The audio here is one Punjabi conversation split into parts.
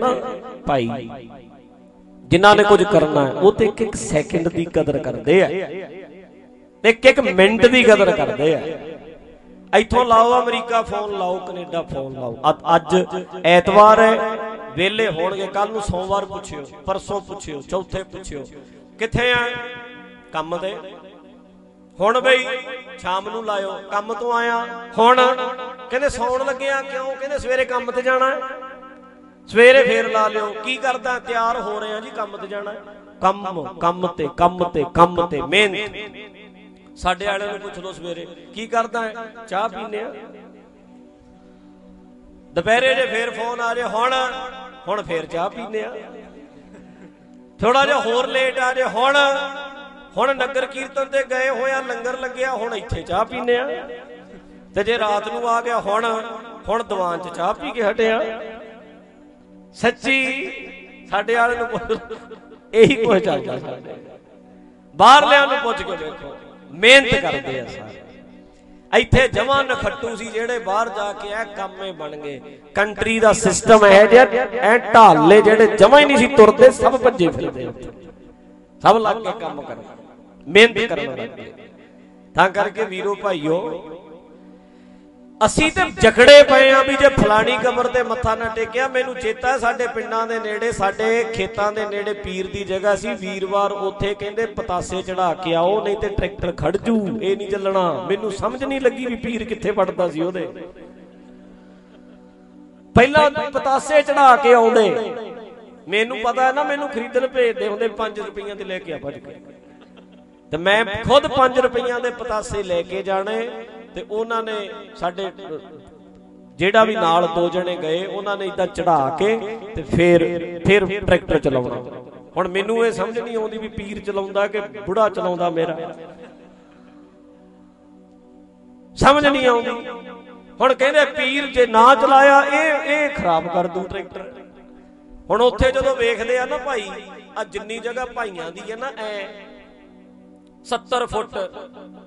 ਨਾ ਭਾਈ, ਜਿਨ੍ਹਾਂ ਨੇ ਕੁਝ ਕਰਨਾ ਹੈ, ਉਹ ਤੇ ਇੱਕ ਇੱਕ ਸੈਕਿੰਡ ਦੀ ਕਦਰ ਕਰਦੇ ਆ। ਤੇ ਇੱਕ ਇੱਕ ਮਿੰਟ ਦੀ ਕਦਰ ਕਰਦੇ ਆ। ਇੱਥੋਂ ਲਾਓ ਅਮਰੀਕਾ ਫੋਨ, ਲਾਓ ਕੈਨੇਡਾ ਫੋਨ, ਲਾਓ। ਅੱਜ ਐਤਵਾਰ ਹੈ ਵੇਲੇ ਹੋਣਗੇ ਕੱਲ ਨੂੰ ਸੋਮਵਾਰ ਪੁੱਛਿਓ, ਪਰਸੋਂ ਪੁੱਛਿਓ, ਚੌਥੇ ਪੁੱਛਿਓ। ਕਿੱਥੇ ਆ? ਕੰਮ ਤੇ। ਹੁਣ ਬਈ, ਸ਼ਾਮ ਨੂੰ ਲਾਇਓ। ਕੰਮ ਤੋਂ ਆਇਆ, ਹੁਣ। ਕਹਿੰਦੇ ਸੌਣ ਲੱਗਿਆ ਕਿਉਂ? ਕਹਿੰਦੇ ਸਵੇਰੇ ਕੰਮ ਤੇ ਜਾਣਾ ਸਵੇਰੇ ਫੇਰ ਲਾ ਲਿਓ। ਕੀ ਕਰਦਾ? ਤਿਆਰ ਹੋ ਰਹੇ ਆ ਜੀ, ਕੰਮ ਤੇ ਜਾਣਾ। ਕੰਮ ਕੰਮ ਤੇ ਕੰਮ ਤੇ ਕੰਮ ਤੇ, ਮਿਹਨਤ। ਸਾਡੇ ਵਾਲਿਆਂ ਨੂੰ ਪੁੱਛ ਲਓ ਸਵੇਰੇ, ਕੀ ਕਰਦਾ? ਹੈ ਚਾਹ ਪੀਨੇ ਆ। ਦੁਪਹਿਰੇ ਜੇ ਫੇਰ ਫੋਨ ਆ ਜੇ, ਹੁਣ ਹੁਣ ਫੇਰ ਚਾਹ ਪੀਨੇ ਆ। ਥੋੜਾ ਜਿਹਾ ਹੋਰ ਲੇਟ ਆ ਜੇ, ਹੁਣ ਹੁਣ ਨਗਰ ਕੀਰਤਨ ਤੇ ਗਏ ਹੋਇਆ ਲੰਗਰ ਲੱਗਿਆ, ਹੁਣ ਇੱਥੇ ਚਾਹ ਪੀਨੇ ਆ। ਤੇ ਜੇ ਰਾਤ ਨੂੰ ਆ ਗਿਆ, ਹੁਣ ਹੁਣ ਦੀਵਾਨ 'ਚ ਚਾਹ ਪੀ ਕੇ ਹਟਿਆ ਸੱਚੀ ਸਾਡੇ ਵਾਲੇ ਨੂੰ ਇਹੀ ਕੁਝ ਚੱਲਦਾ ਸਾਡੇ। ਬਾਹਰਲਿਆਂ ਨੂੰ ਪੁੱਛ ਕੇ ਵੇਖੋ। ਮਿਹਨਤ ਕਰਦੇ ਆ ਸਾਰੇ। ਇੱਥੇ ਜਮਾਂ ਨਖੱਟੂ ਸੀ ਜਿਹੜੇ ਬਾਹਰ ਜਾ ਕੇ ਇਹ ਕੰਮੇ ਬਣ ਗਏ। ਕੰਟਰੀ ਦਾ ਸਿਸਟਮ ਹੈ ਜਿਹੜਾ ਐ ਢਾਲੇ ਜਿਹੜੇ ਜਮਾਂ ਹੀ ਨਹੀਂ ਸੀ ਤੁਰਦੇ, ਸਭ ਭੱਜੇ ਫਿਰਦੇ ਉੱਥੇ। ਸਭ ਲੱਗ ਕੇ ਕੰਮ ਕਰਨ। ਮਿਹਨਤ ਕਰਨ ਲੱਗੇ ਤਾਂ ਕਰਕੇ ਵੀਰੋ, ਭਾਈਓ ਅਸੀਂ ਤੇ ਜਕੜੇ ਪਏ ਆ ਵੀ ਜੇ ਫਲਾਣੀ ਕਬਰ ਤੇ ਮੱਥਾ ਨਾ ਟੇਕਿਆ, ਮੈਨੂੰ ਚੇਤਾ ਹੈ ਸਾਡੇ ਪਿੰਡਾਂ ਦੇ ਨੇੜੇ, ਸਾਡੇ ਖੇਤਾਂ ਦੇ ਨੇੜੇ ਪੀਰ ਦੀ ਜਗ੍ਹਾ ਸੀ, ਵੀਰਵਾਰ ਉੱਥੇ ਕਹਿੰਦੇ ਪਤਾਸੇ ਚੜਾ ਕੇ ਆਓ, ਨਹੀਂ ਤੇ ਟਰੈਕਟਰ ਖੜ ਜੂ, ਇਹ ਨਹੀਂ ਚੱਲਣਾ। ਮੈਨੂੰ ਸਮਝ ਨਹੀਂ ਲੱਗੀ ਵੀ ਪੀਰ ਕਿੱਥੇ ਵੜਦਾ ਸੀ ਉਹਦੇ। ਪਹਿਲਾਂ ਪਤਾਸੇ ਚੜਾ ਕੇ ਆਉਂਦੇ। ਮੈਨੂੰ ਪਤਾ ਹੈ ਨਾ, ਮੈਨੂੰ ਖਰੀਦਣ ਭੇਜਦੇ ਹੁੰਦੇ 5 ਰੁਪਈਆਂ ਦੇ ਲੈ ਕੇ ਆ ਭੱਜ ਕੇ। ਤੇ ਮੈਂ ਖੁਦ 5 ਰੁਪਈਆਂ ਦੇ ਪਤਾਸੇ ਲੈ ਕੇ ਜਾਣੇ। ਤੇ ਉਹਨਾਂ ਨੇ ਸਾਡੇ, ਜਿਹੜਾ ਵੀ ਨਾਲ ਦੋ ਜਣੇ ਗਏ, ਉਹਨਾਂ ਨੇ ਇਦਾਂ ਚੜਾ ਕੇ ਤੇ ਫੇਰ ਫੇਰ ਟਰੈਕਟਰ ਚਲਾਉਣਾ। ਹੁਣ ਮੈਨੂੰ ਇਹ ਸਮਝ ਨਹੀਂ ਆਉਂਦੀ ਵੀ ਪੀਰ ਚਲਾਉਂਦਾ ਕਿ ਬੁੜਾ ਚਲਾਉਂਦਾ ਮੇਰਾ। ਸਮਝ ਨਹੀਂ ਆਉਂਦੀ। ਹੁਣ ਕਹਿੰਦੇ ਪੀਰ ਜੇ ਨਾ ਚਲਾਇਆ, ਇਹ ਇਹ ਖਰਾਬ ਕਰ ਦੂ ਟਰੈਕਟਰ। ਹੁਣ ਉੱਥੇ ਜਦੋਂ ਵੇਖਦੇ ਆ ਨਾ ਭਾਈ ਆ ਜਿੰਨੀ ਜਗ੍ਹਾ ਭਾਈਆਂ ਦੀ ਹੈ ਨਾ, ਐ 70 ਫੁੱਟ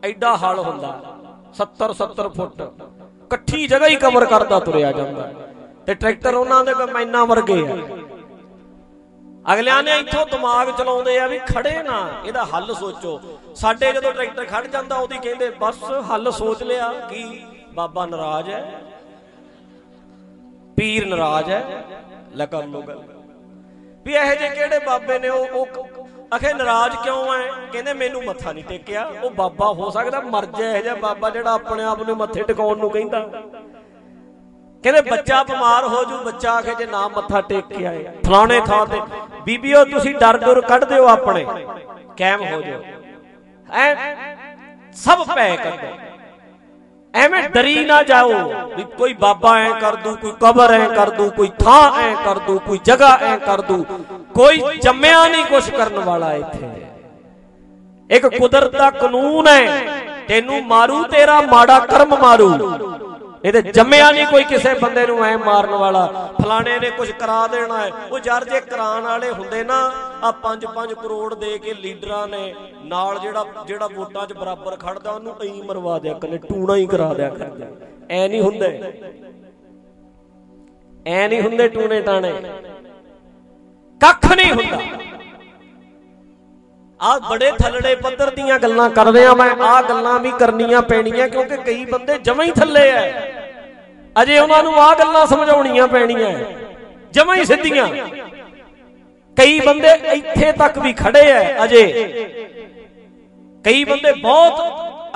ਐਡਾ ਹਲ ਹੁੰਦਾ। 70 70 ਫੁੱਟ। ਇਕੱਠੀ ਜਗ੍ਹਾ ਹੀ ਕਵਰ ਕਰਦਾ ਤੁਰਿਆ ਜਾਂਦਾ। ਤੇ ਟਰੈਕਟਰ ਉਹਨਾਂ ਦੇ ਕਮੈਨਾ ਵਰਗੇ ਆ। ਅਗਲਿਆਂ ਨੇ ਇੱਥੋਂ ਦਿਮਾਗ ਚਲਾਉਂਦੇ ਆ ਵੀ ਖੜੇ ਨਾ, ਇਹਦਾ ਹੱਲ ਸੋਚੋ। ਸਾਡੇ ਜਦੋਂ ਟਰੈਕਟਰ ਖੜ ਜਾਂਦਾ, ਉਹਦੀ ਕਹਿੰਦੇ, ਬਸ ਹੱਲ ਸੋਚ ਲਿਆ ਕੀ ਬਾਬਾ ਨਾਰਾਜ਼ ਹੈ, ਪੀਰ ਨਾਰਾਜ਼ ਹੈ ਲੈ ਕਰ ਲੋ ਗੱਲ ਵੀ ਇਹੋ ਜਿਹੇ ਕਿਹੜੇ ਬਾਬੇ ਨੇ ਉਹ ਅਖੇ ਨਾਰਾਜ਼ ਕਿਉਂ ਐ? ਕਹਿੰਦੇ, ਮੈਨੂੰ ਮੱਥਾ ਨਹੀਂ ਟੇਕਿਆ। ਉਹ ਬਾਬਾ ਹੋ ਸਕਦਾ ਮਰ ਜਾਏ, ਇਹ ਜਿਹਾ ਬਾਬਾ ਜਿਹੜਾ ਆਪਣੇ ਆਪ ਨੂੰ ਮੱਥੇ ਟਿਕਾਉਣ ਨੂੰ ਕਹਿੰਦਾ। ਕਹਿੰਦੇ, ਬੱਚਾ ਬਿਮਾਰ ਹੋ ਜੂ। ਬੱਚਾ ਆਖੇ, ਜੇ ਨਾ ਮੱਥਾ ਟੇਕ ਕੇ ਆਏ ਫਲਾਣੇ ਥਾਂ ਤੇ, ਬੀਬੀਓ, ਤੁਸੀਂ ਡਰ ਡਰ ਕੱਢ ਦਿਓ ਆਪਣੇ। ਕਾਇਮ ਹੋ ਜਾਓ। ਐ ਸਭ ਪੈ ਕੱਢੋ ਐਵੇਂ ਡਰੀ ਨਾ ਜਾਓ ਵੀ ਕੋਈ ਬਾਬਾ ਐ ਕਰ ਦੂ, ਕੋਈ ਕਬਰ ਐ ਕਰ ਦੂ, ਕੋਈ ਥਾਂ ਐ ਕਰ ਦੂ, ਕੋਈ ਜਗ੍ਹਾ ਐ ਕਰ ਦੂ। ਕੋਈ ਜੰਮਿਆ ਨਹੀਂ ਕੁਛ ਕਰਨ ਵਾਲਾ ਇੱਥੇ। ਇੱਕ ਕੁਦਰਤ ਦਾ ਕਾਨੂੰਨ ਹੈ, ਤੈਨੂੰ ਮਾਰੂ, ਤੇਰਾ ਮਾੜਾ ਕਰਮ ਮਾਰੂ। ਇਹਦੇ ਜੰਮਿਆ ਨਹੀਂ ਕੋਈ ਕਿਸੇ ਬੰਦੇ ਨੂੰ ਐ ਮਾਰਨ ਵਾਲਾ। ਫਲਾਣੇ ਨੇ ਕੁਝ ਕਰਾ ਦੇਣਾ ਹੈ। ਉਹ ਜਰ ਜੇ ਕਰਾਉਣ ਵਾਲੇ ਹੁੰਦੇ ਨਾ ਆ 5-5 ਕਰੋੜ ਦੇ ਕੇ ਲੀਡਰਾਂ ਨੇ, ਨਾਲ ਜਿਹੜਾ ਜਿਹੜਾ ਵੋਟਾਂ 'ਚ ਬਰਾਬਰ ਖੜਦਾ, ਉਹਨੂੰ ਐਂ ਮਰਵਾ ਦਿਆ ਕਰਨੇ, ਟੂਣਾ ਹੀ ਕਰਾ ਦਿਆ ਕਰਦੇ ਐ ਨਹੀਂ ਹੁੰਦੇ। ਐ ਨਹੀਂ ਹੁੰਦੇ ਟੂਣੇ ਟਾਣੇ ਕੱਖ ਨਹੀਂ ਹੁੰਦਾ। ਆ ਬੜੇ ਥੱਲੜੇ ਪੱਧਰ ਦੀਆਂ ਗੱਲਾਂ ਕਰਦੇ ਆ ਮੈਂ ਆ ਗੱਲਾਂ ਵੀ ਕਰਨੀਆਂ ਪੈਣੀਆਂ, ਕਿਉਂਕਿ ਕਈ ਬੰਦੇ ਜਮਾਂ ਹੀ ਥੱਲੇ ਐ। ਅਜੇ ਉਹਨਾਂ ਨੂੰ ਆ ਗੱਲਾਂ ਸਮਝਾਉਣੀਆਂ ਪੈਣੀਆਂ ਜਮਾਂ ਹੀ ਸਿੱਧੀਆਂ। ਕਈ ਬੰਦੇ ਇੱਥੇ ਤੱਕ ਵੀ ਖੜੇ ਐ ਅਜੇ। ਕਈ ਬੰਦੇ ਬਹੁਤ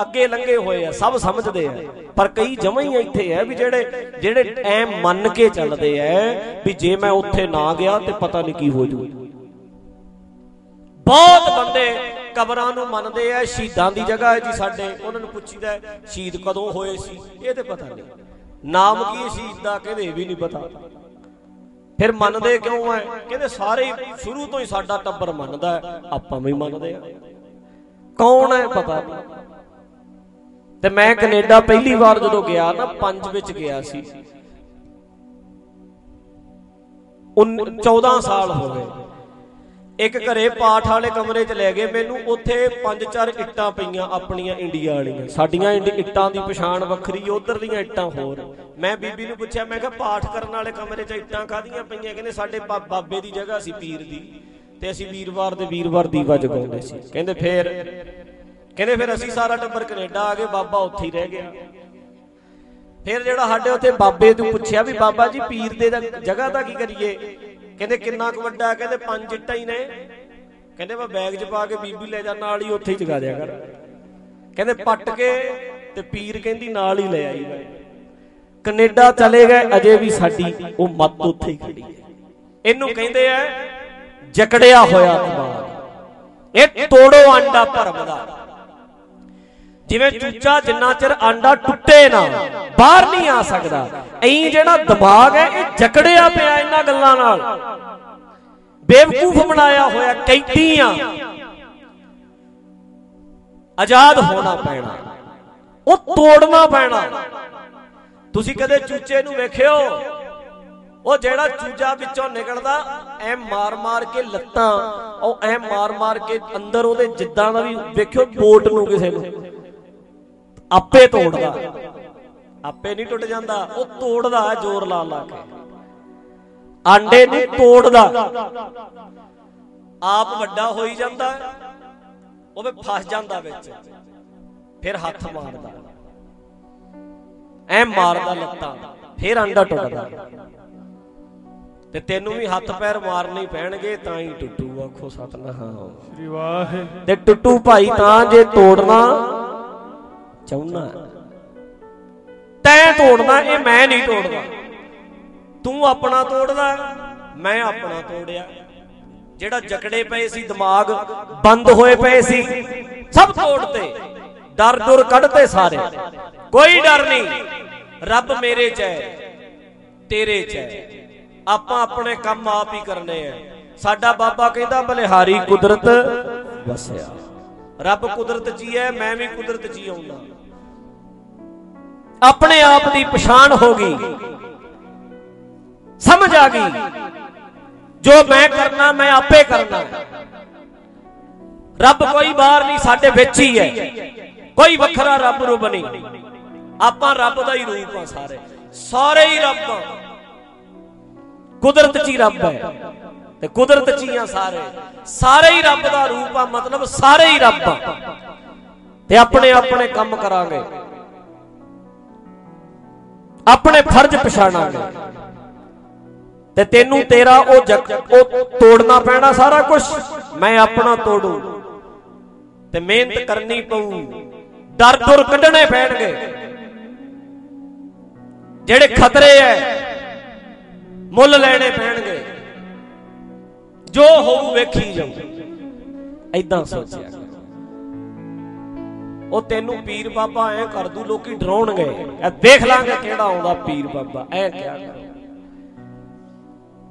ਅੱਗੇ ਲੰਘੇ ਹੋਏ ਆ, ਸਭ ਸਮਝਦੇ ਆ। ਪਰ ਕਈ ਜਮਾਂ ਹੀ ਇੱਥੇ ਐ ਵੀ ਜਿਹੜੇ ਜਿਹੜੇ ਐ ਮੰਨ ਕੇ ਚੱਲਦੇ ਐ ਵੀ ਜੇ ਮੈਂ ਉੱਥੇ ਨਾ ਗਿਆ ਤੇ ਪਤਾ ਨਹੀਂ ਕੀ ਹੋ ਜੂ। ਬਹੁਤ ਬੰਦੇ ਕਬਰਾਂ ਨੂੰ ਮੰਨਦੇ ਆ ਸ਼ਹੀਦਾਂ ਦੀ ਜਗ੍ਹਾ ਹੈ ਜੀ ਸਾਡੇ, ਉਹਨਾਂ ਨੂੰ ਪੁੱਛੀਦਾ ਸ਼ਹੀਦ ਕਦੋਂ ਹੋਏ ਸੀ? ਇਹ ਤੇ ਪਤਾ ਨਹੀਂ। ਨਾਮ ਕੀ ਸ਼ਹੀਦ ਦਾ, ਕਹਿੰਦੇ ਵੀ ਨਹੀਂ ਪਤਾ। ਫਿਰ ਮੰਨਦੇ ਕਿਉਂ ਐ? ਕਹਿੰਦੇ ਸਾਰੇ ਸ਼ੁਰੂ ਤੋਂ ਹੀ ਸਾਡਾ ਟੱਬਰ ਮੰਨਦਾ ਆਪਾਂ ਵੀ ਮੰਨਦੇ ਆ। ਕੌਣ ਹੈ ਪਤਾ? ਨਹੀਂ ਤੇ ਮੈਂ ਕੈਨੇਡਾ ਪਹਿਲੀ ਵਾਰ ਜਦੋਂ ਗਿਆ ਨਾ ਪੰਜ ਵਿੱਚ ਗਿਆ ਸੀ। 14 ਸਾਲ ਹੋ ਗਏ। ਇੱਕ ਘਰੇ ਪਾਠ ਵਾਲੇ ਕਮਰੇ 'ਚ ਲੈ ਗਏ। ਮੈਨੂੰ ਉੱਥੇ ਪੰਜ ਚਾਰ ਇੱਟਾਂ ਪਈਆਂ ਆਪਣੀਆਂ ਇੰਡੀਆ ਵਾਲੀਆਂ। ਸਾਡੀਆਂ ਇੱਟਾਂ ਦੀ ਪਛਾਣ ਵੱਖਰੀ ਉਧਰ ਦੀਆਂ ਇੱਟਾਂ ਹੋਰ। ਮੈਂ ਬੀਬੀ ਨੂੰ ਪੁੱਛਿਆ ਮੈਂ ਕਿਹਾ ਪਾਠ ਕਰਨ ਵਾਲੇ ਕਮਰੇ 'ਚ ਇੱਟਾਂ ਕਾਦੀਆਂ ਪਈਆਂ? ਕਹਿੰਦੇ ਸਾਡੇ ਬਾਬੇ ਦੀ ਜਗ੍ਹਾ ਸੀ ਪੀਰ ਦੀ। ਤੇ ਅਸੀਂ ਵੀਰਵਾਰ ਦੇ ਵੀਰਵਾਰ ਦੀਵਾ ਜਗਾਉਂਦੇ ਸੀ। ਕਹਿੰਦੇ ਫੇਰ ਕਹਿੰਦੇ ਫਿਰ ਅਸੀਂ ਸਾਰਾ ਟੱਬਰ ਕੈਨੇਡਾ ਆ ਗਏ ਬਾਬਾ ਉੱਥੇ ਹੀ ਰਹਿ ਗਿਆ। ਫਿਰ ਜਿਹੜਾ ਸਾਡੇ ਉੱਥੇ ਬਾਬੇ ਤੋਂ ਪੁੱਛਿਆ ਵੀ ਬਾਬਾ ਜੀ ਪੀਰ ਦੇ ਜਗ੍ਹਾ ਦਾ ਕੀ ਕਰੀਏ? ਕਹਿੰਦੇ ਕਿੰਨਾ ਕੁ ਵੱਡਾ ਕਹਿੰਦੇ ਪੰਜ ਇੱਟਾਂ ਹੀ ਨੇ। ਕਹਿੰਦੇ ਮੈਂ ਬੈਗ 'ਚ ਪਾ ਕੇ ਬੀਬੀ ਲੈ ਜਾ, ਨਾਲ ਹੀ ਉੱਥੇ ਹੀ ਜਗਾ ਦਿਆ ਕਰ। ਕਹਿੰਦੇ ਪੱਟ ਕੇ ਤੇ ਪੀਰ ਕਹਿੰਦੀ ਨਾਲ ਹੀ ਲੈ ਆਈ। ਮੈਂ ਕੈਨੇਡਾ ਚਲੇ ਗਏ, ਅਜੇ ਵੀ ਸਾਡੀ ਉਹ ਮੱਤ ਉੱਥੇ ਹੀ ਖੜੀ ਹੈ। ਇਹਨੂੰ ਕਹਿੰਦੇ ਆ, ਜਕੜਿਆ ਹੋਇਆ ਦਿਮਾਗ ਇਹ ਤੋੜੋ ਆਂਡਾ ਭਰਮ ਦਾ। ਜਿਵੇਂ ਚੂਚਾ ਜਿੰਨਾ ਚਿਰ ਆਂਡਾ ਟੁੱਟੇ ਨਾ, ਬਾਹਰ ਨਹੀਂ ਆ ਸਕਦਾ। ਐਂ ਜਿਹੜਾ ਦਿਮਾਗ ਹੈ, ਇਹ ਜਕੜਿਆ ਪਿਆ ਇਹਨਾਂ ਗੱਲਾਂ ਨਾਲ। ਬੇਵਕੂਫ ਬਣਾਇਆ ਹੋਇਆ ਕੈਦੀਆਂ। ਆਜ਼ਾਦ ਹੋਣਾ ਪੈਣਾ। ਉਹ ਤੋੜਨਾ ਪੈਣਾ। ਤੁਸੀਂ ਕਦੇ ਚੂਚੇ ਨੂੰ ਵੇਖਿਓ? ਉਹ ਜਿਹੜਾ ਚੂਜਾ ਵਿੱਚੋਂ ਨਿਕਲਦਾ, ਐ ਮਾਰ-ਮਾਰ ਕੇ ਲੱਤਾਂ, ਉਹ ਐ ਮਾਰ-ਮਾਰ ਕੇ ਅੰਦਰ ਉਹਦੇ ਜਿੱਦਾਂ ਦਾ ਵੀ ਵੇਖਿਓ, ਬੋਟ ਨੂੰ ਕਿਸੇ ਨੂੰ। ਆਪੇ ਤੋੜਦਾ। ਆਪੇ ਨਹੀਂ ਟੁੱਟ ਜਾਂਦਾ। ਉਹ ਤੋੜਦਾ ਜ਼ੋਰ ਲਾ ਲਾ ਕੇ। ਆਂਡੇ ਨੂੰ ਤੋੜਦਾ। ਆਪ ਵੱਡਾ ਹੋਈ ਜਾਂਦਾ ਉਹ ਵੀ ਫਸ ਜਾਂਦਾ ਵਿੱਚ। ਫਿਰ ਹੱਥ ਮਾਰਦਾ। ਐ ਮਾਰਦਾ ਲੱਤਾਂ ਫਿਰ ਆਂਡਾ ਟੁੱਟਦਾ। ਤੇ ਤੈਨੂੰ ਵੀ ਹੱਥ ਪੈਰ ਮਾਰਨੇ ਪੈਣਗੇ ਤਾਂ ਹੀ ਟੁੱਟੂ। ਆਖੋ ਸਤਨਾਮ। ਸ੍ਰੀ ਵਾਹ ਤੇ ਟੁੱਟੂ ਭਾਈ ਤਾਂ ਜੇ ਤੋੜਨਾ ਚਾਹੁੰਨਾ ਤੈਂ ਤੋੜਨਾ ਇਹ ਮੈਂ ਨਹੀਂ ਤੋੜਦਾ। ਤੂੰ ਆਪਣਾ ਤੋੜਦਾ ਮੈਂ ਆਪਣਾ ਤੋੜਿਆ। ਜਿਹੜਾ ਜਕੜੇ ਪਏ ਸੀ, ਦਿਮਾਗ ਬੰਦ ਹੋਏ ਪਏ ਸੀ, ਸਭ ਤੋੜਤੇ। ਡਰ ਡਰ ਕੱਢਤੇ ਸਾਰੇ। ਕੋਈ ਡਰ ਨਹੀਂ। ਰੱਬ ਮੇਰੇ ਚ ਹੈ, ਤੇਰੇ ਚ ਹੈ। ਆਪਾਂ ਆਪਣੇ ਕੰਮ ਆਪ ਹੀ ਕਰਨੇ ਆ। ਸਾਡਾ ਬਾਬਾ ਕਹਿੰਦਾ, ਬਲਿਹਾਰੀ ਕੁਦਰਤ ਵਸਿਆ। ਰੱਬ ਕੁਦਰਤ 'ਚ ਹੀ ਹੈ, ਮੈਂ ਵੀ ਕੁਦਰਤ 'ਚ ਹੀ ਆਉਂਦਾ। ਆਪਣੇ ਆਪ ਦੀ ਪਛਾਣ ਹੋ ਗਈ। ਸਮਝ ਆ ਗਈ। ਜੋ ਮੈਂ ਕਰਨਾ, ਮੈਂ ਆਪੇ ਕਰਨਾ। ਰੱਬ ਕੋਈ ਬਾਹਰ ਨਹੀਂ, ਸਾਡੇ ਵਿੱਚ ਹੀ ਹੈ। ਕੋਈ ਵੱਖਰਾ ਰੱਬ ਰੂਪ ਨਹੀਂ। ਆਪਾਂ ਰੱਬ ਦਾ ਹੀ ਰੂਪ ਆ ਸਾਰੇ। ਸਾਰੇ ਹੀ ਰੱਬ ਆ। ਕੁਦਰਤ 'ਚ ਹੀ ਰੱਬ ਹੈ। ਤੇ ਕੁਦਰਤ 'ਚ ਹੀ ਆ ਸਾਰੇ। ਸਾਰੇ ਹੀ ਰੱਬ ਦਾ ਰੂਪ ਆ, ਮਤਲਬ ਸਾਰੇ ਹੀ ਰੱਬ ਆ। ਤੇ ਆਪਣੇ ਆਪਣੇ ਕੰਮ ਕਰਾਂਗੇ। ਆਪਣੇ ਫਰਜ਼ ਪਛਾਣਾਂਗੇ। ਤੇ ਤੈਨੂੰ ਤੇਰਾ ਉਹ ਉਹ ਤੋੜਨਾ ਪੈਣਾ ਸਾਰਾ ਕੁਝ ਮੈਂ ਆਪਣਾ ਤੋੜੂ। ਤੇ ਮਿਹਨਤ ਕਰਨੀ ਪਊ। ਡਰ ਡਰ ਕੱਢਣੇ ਪੈਣਗੇ। ਜਿਹੜੇ ਖਤਰੇ ਐ, ਮੁੱਲ ਲੈਣੇ ਪੈਣਗੇ। ਜੋ ਹੋਊ ਵੇਖੀ ਜਾਊ। ਐਦਾਂ ਸੋਚਿਆ ਉਹ ਤੈਨੂੰ ਪੀਰ ਬਾਬਾ ਐ ਕਰ ਦੂ, ਲੋਕੀ ਡਰਾਉਣਗੇ। ਐ ਦੇਖ ਲਾਂਗੇ ਕਿਹੜਾ ਆਉਂਦਾ ਪੀਰ ਬਾਬਾ, ਐ ਕਿਆ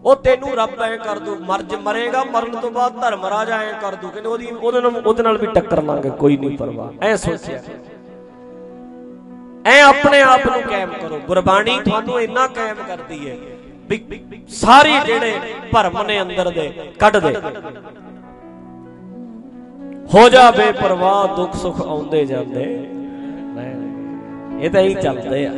ਉਹ ਤੈਨੂੰ ਰੱਬ ਐ ਕਰ ਦੂ, ਮਰਜ ਮਰੇਗਾ, ਮਰਨ ਤੋਂ ਬਾਅਦ ਧਰਮ ਰਾਜਾ ਐ ਕਰ ਦੂ। ਕਹਿੰਦੇ ਉਹਦੀ ਉਹਦੇ ਨਾਲ ਉਹਦੇ ਨਾਲ ਵੀ ਟੱਕਰ ਲਾਂਗੇ, ਕੋਈ ਨਹੀਂ ਪਰਵਾਹ। ਐ ਸੋਚਿਆ ਐ ਆਪਣੇ ਆਪ ਨੂੰ ਕਾਇਮ ਕਰੋ। ਗੁਰਬਾਣੀ ਤੁਹਾਨੂੰ ਇੰਨਾ ਕਾਇਮ ਕਰਦੀ ਹੈ ਵੀ ਸਾਰੇ ਜਿਹੜੇ ਭਰਮ ਨੇ ਅੰਦਰ ਦੇ ਕੱਢ ਦੇ। ਹੋ ਜਾ ਬੇਪਰਵਾਹ, ਦੁੱਖ ਸੁੱਖ ਆਉਂਦੇ ਜਾਂਦੇ। ਇਹ ਤਾਂ ਹੀ ਚੱਲਦੇ ਆ।